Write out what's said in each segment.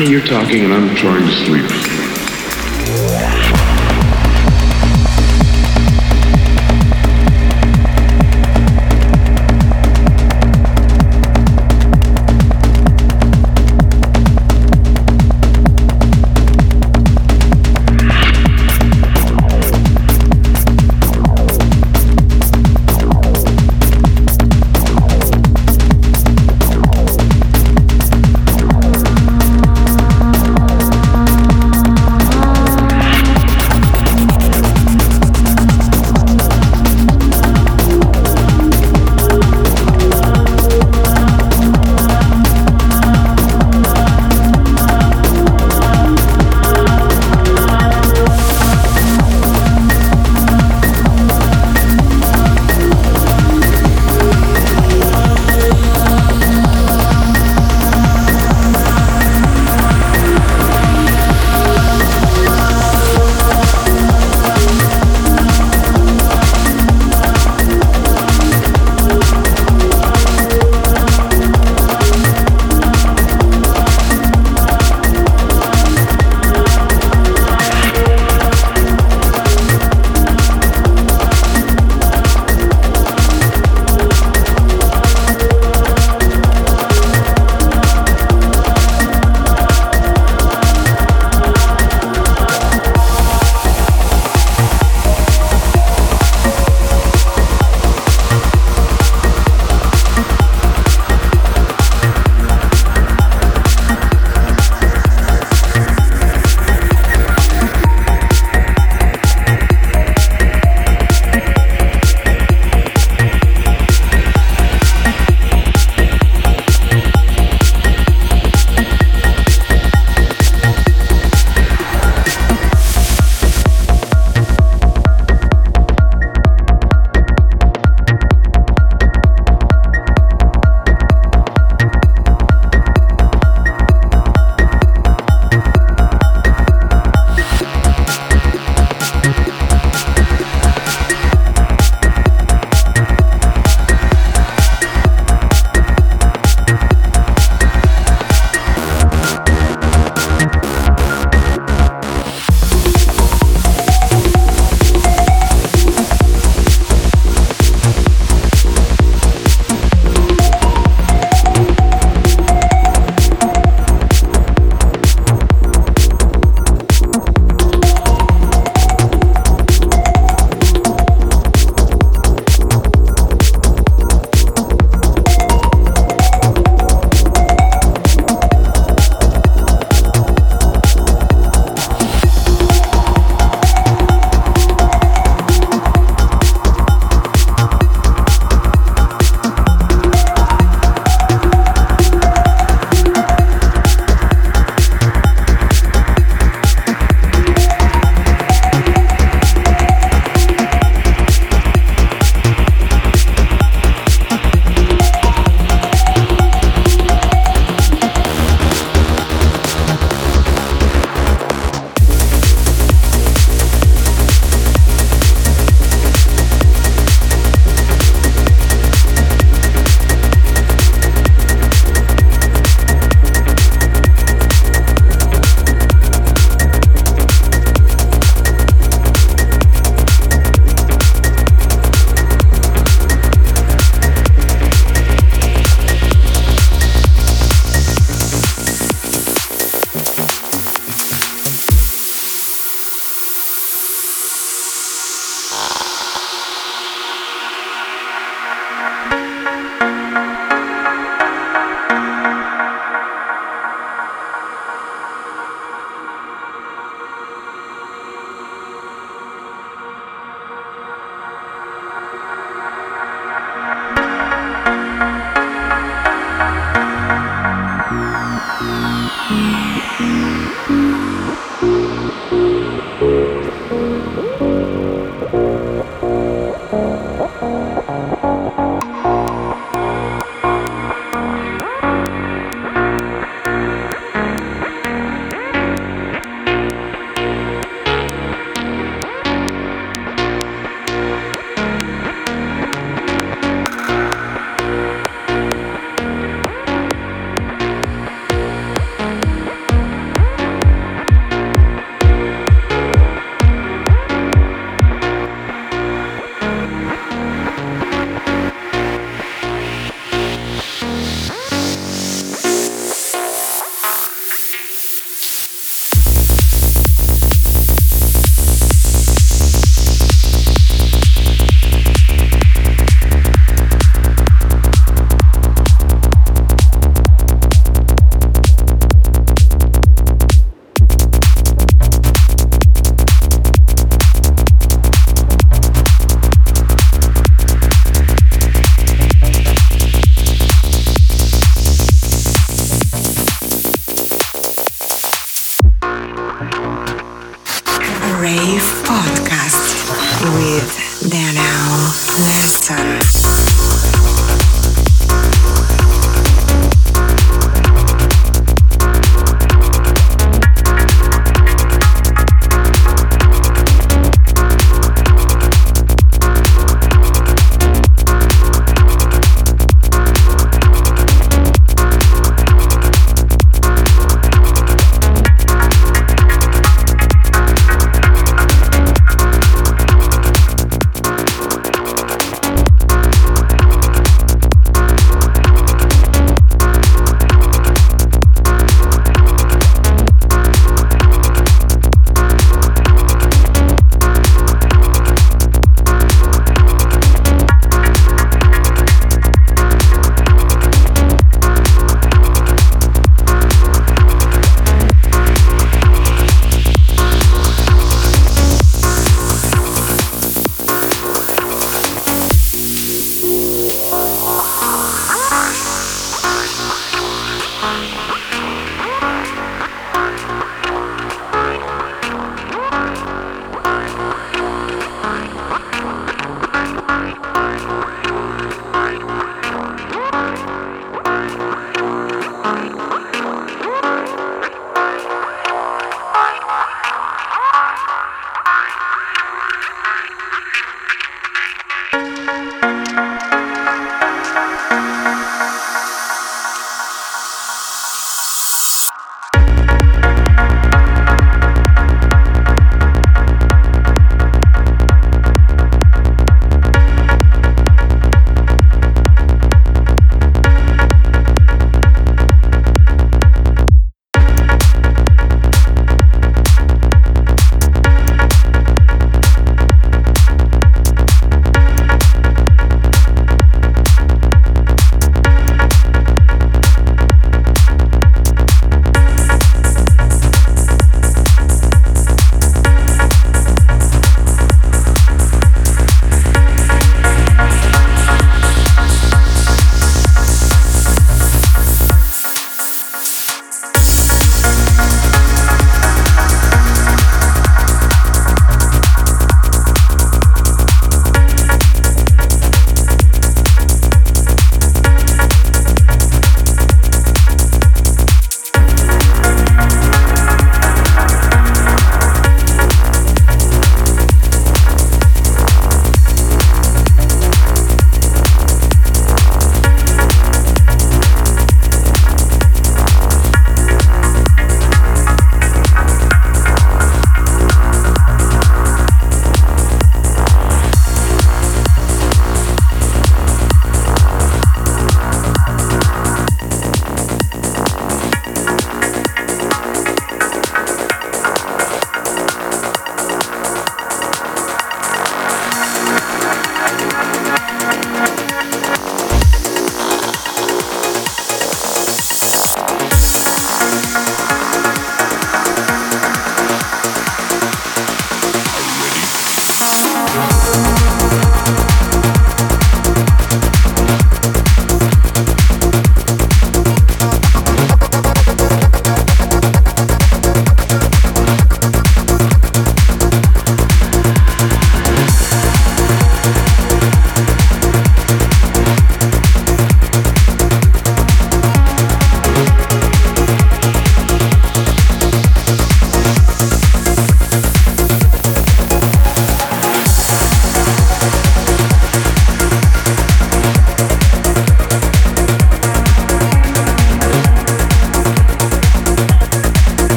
Honey, you're talking and I'm trying to sleep.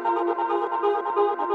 フフフフ。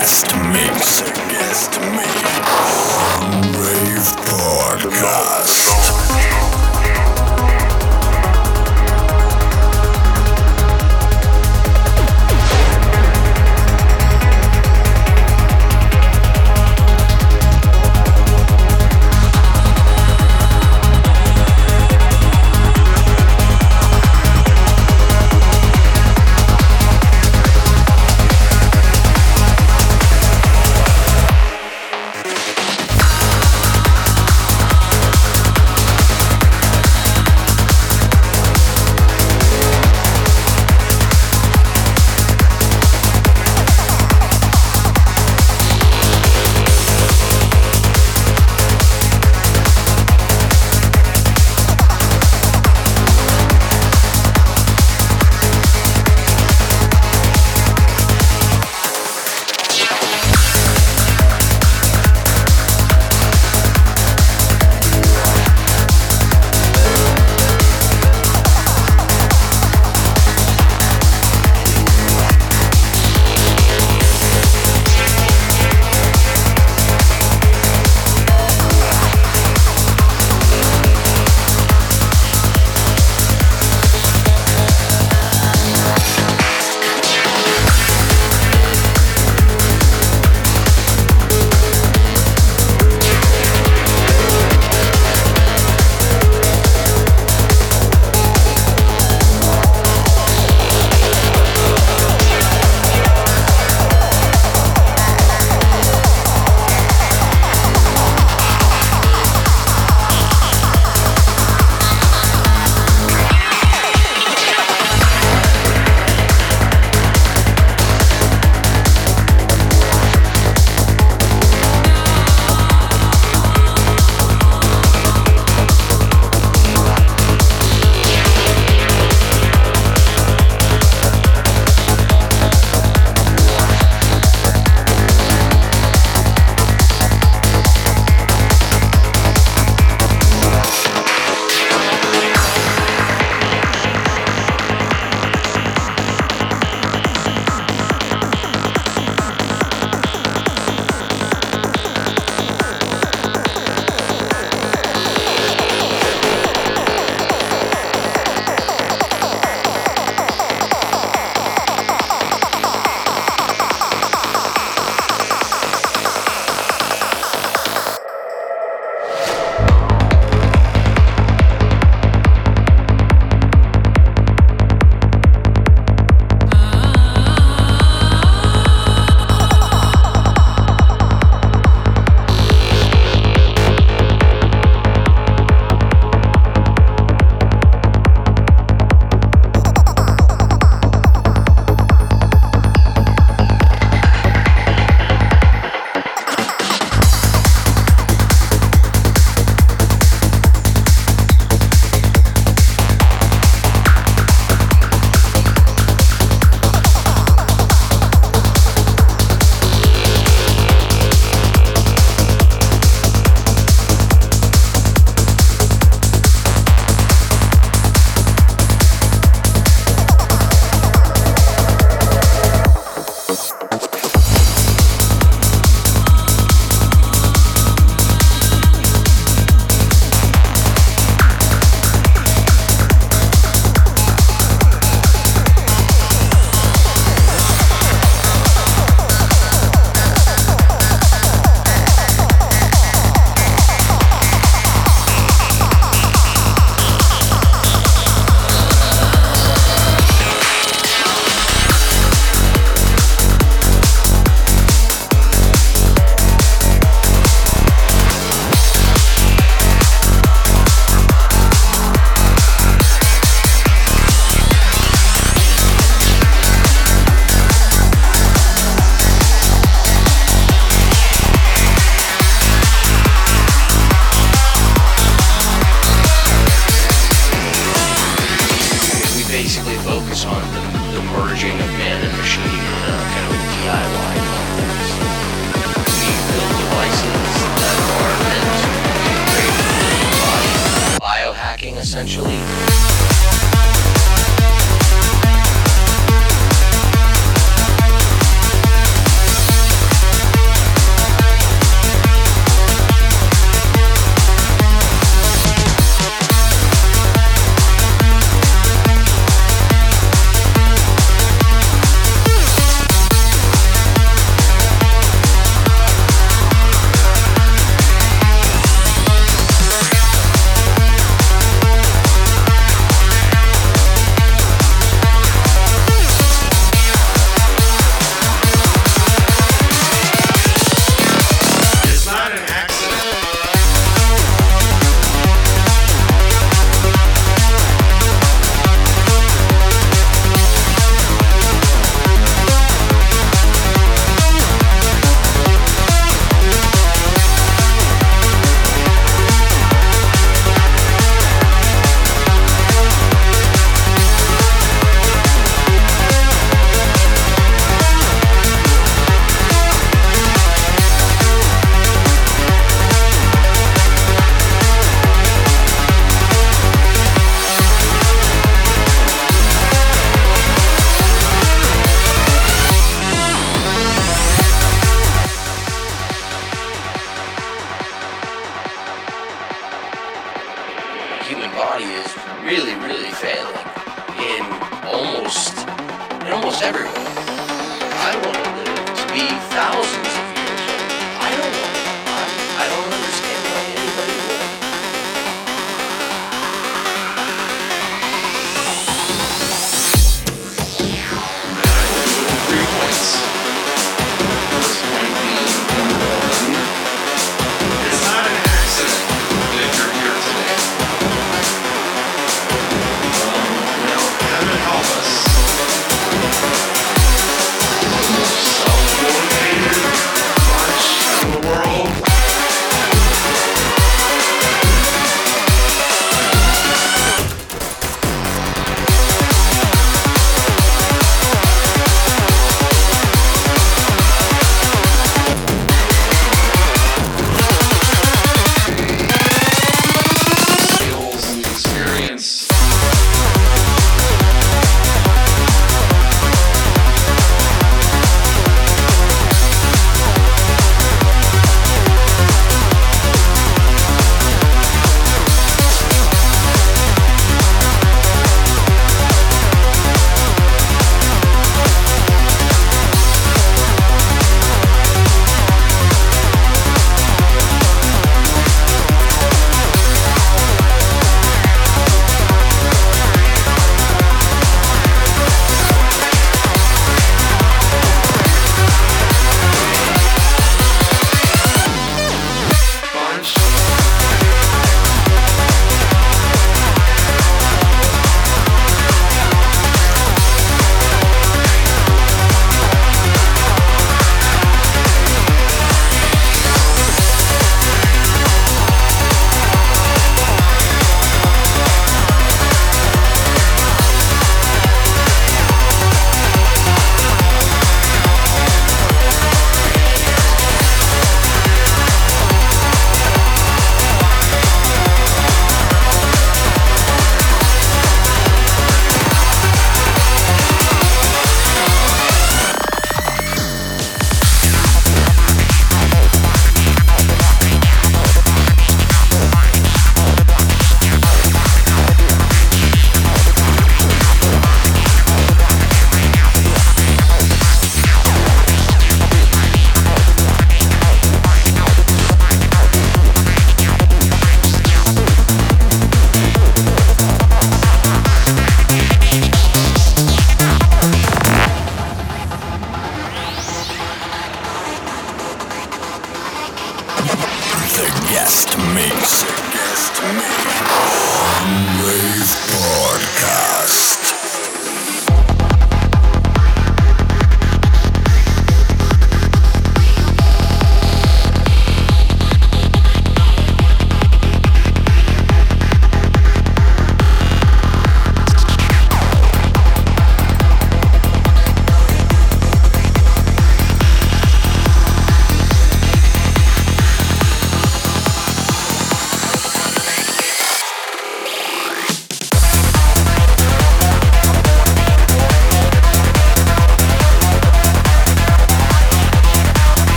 Guest mix. Guest mix. Rave Podcast.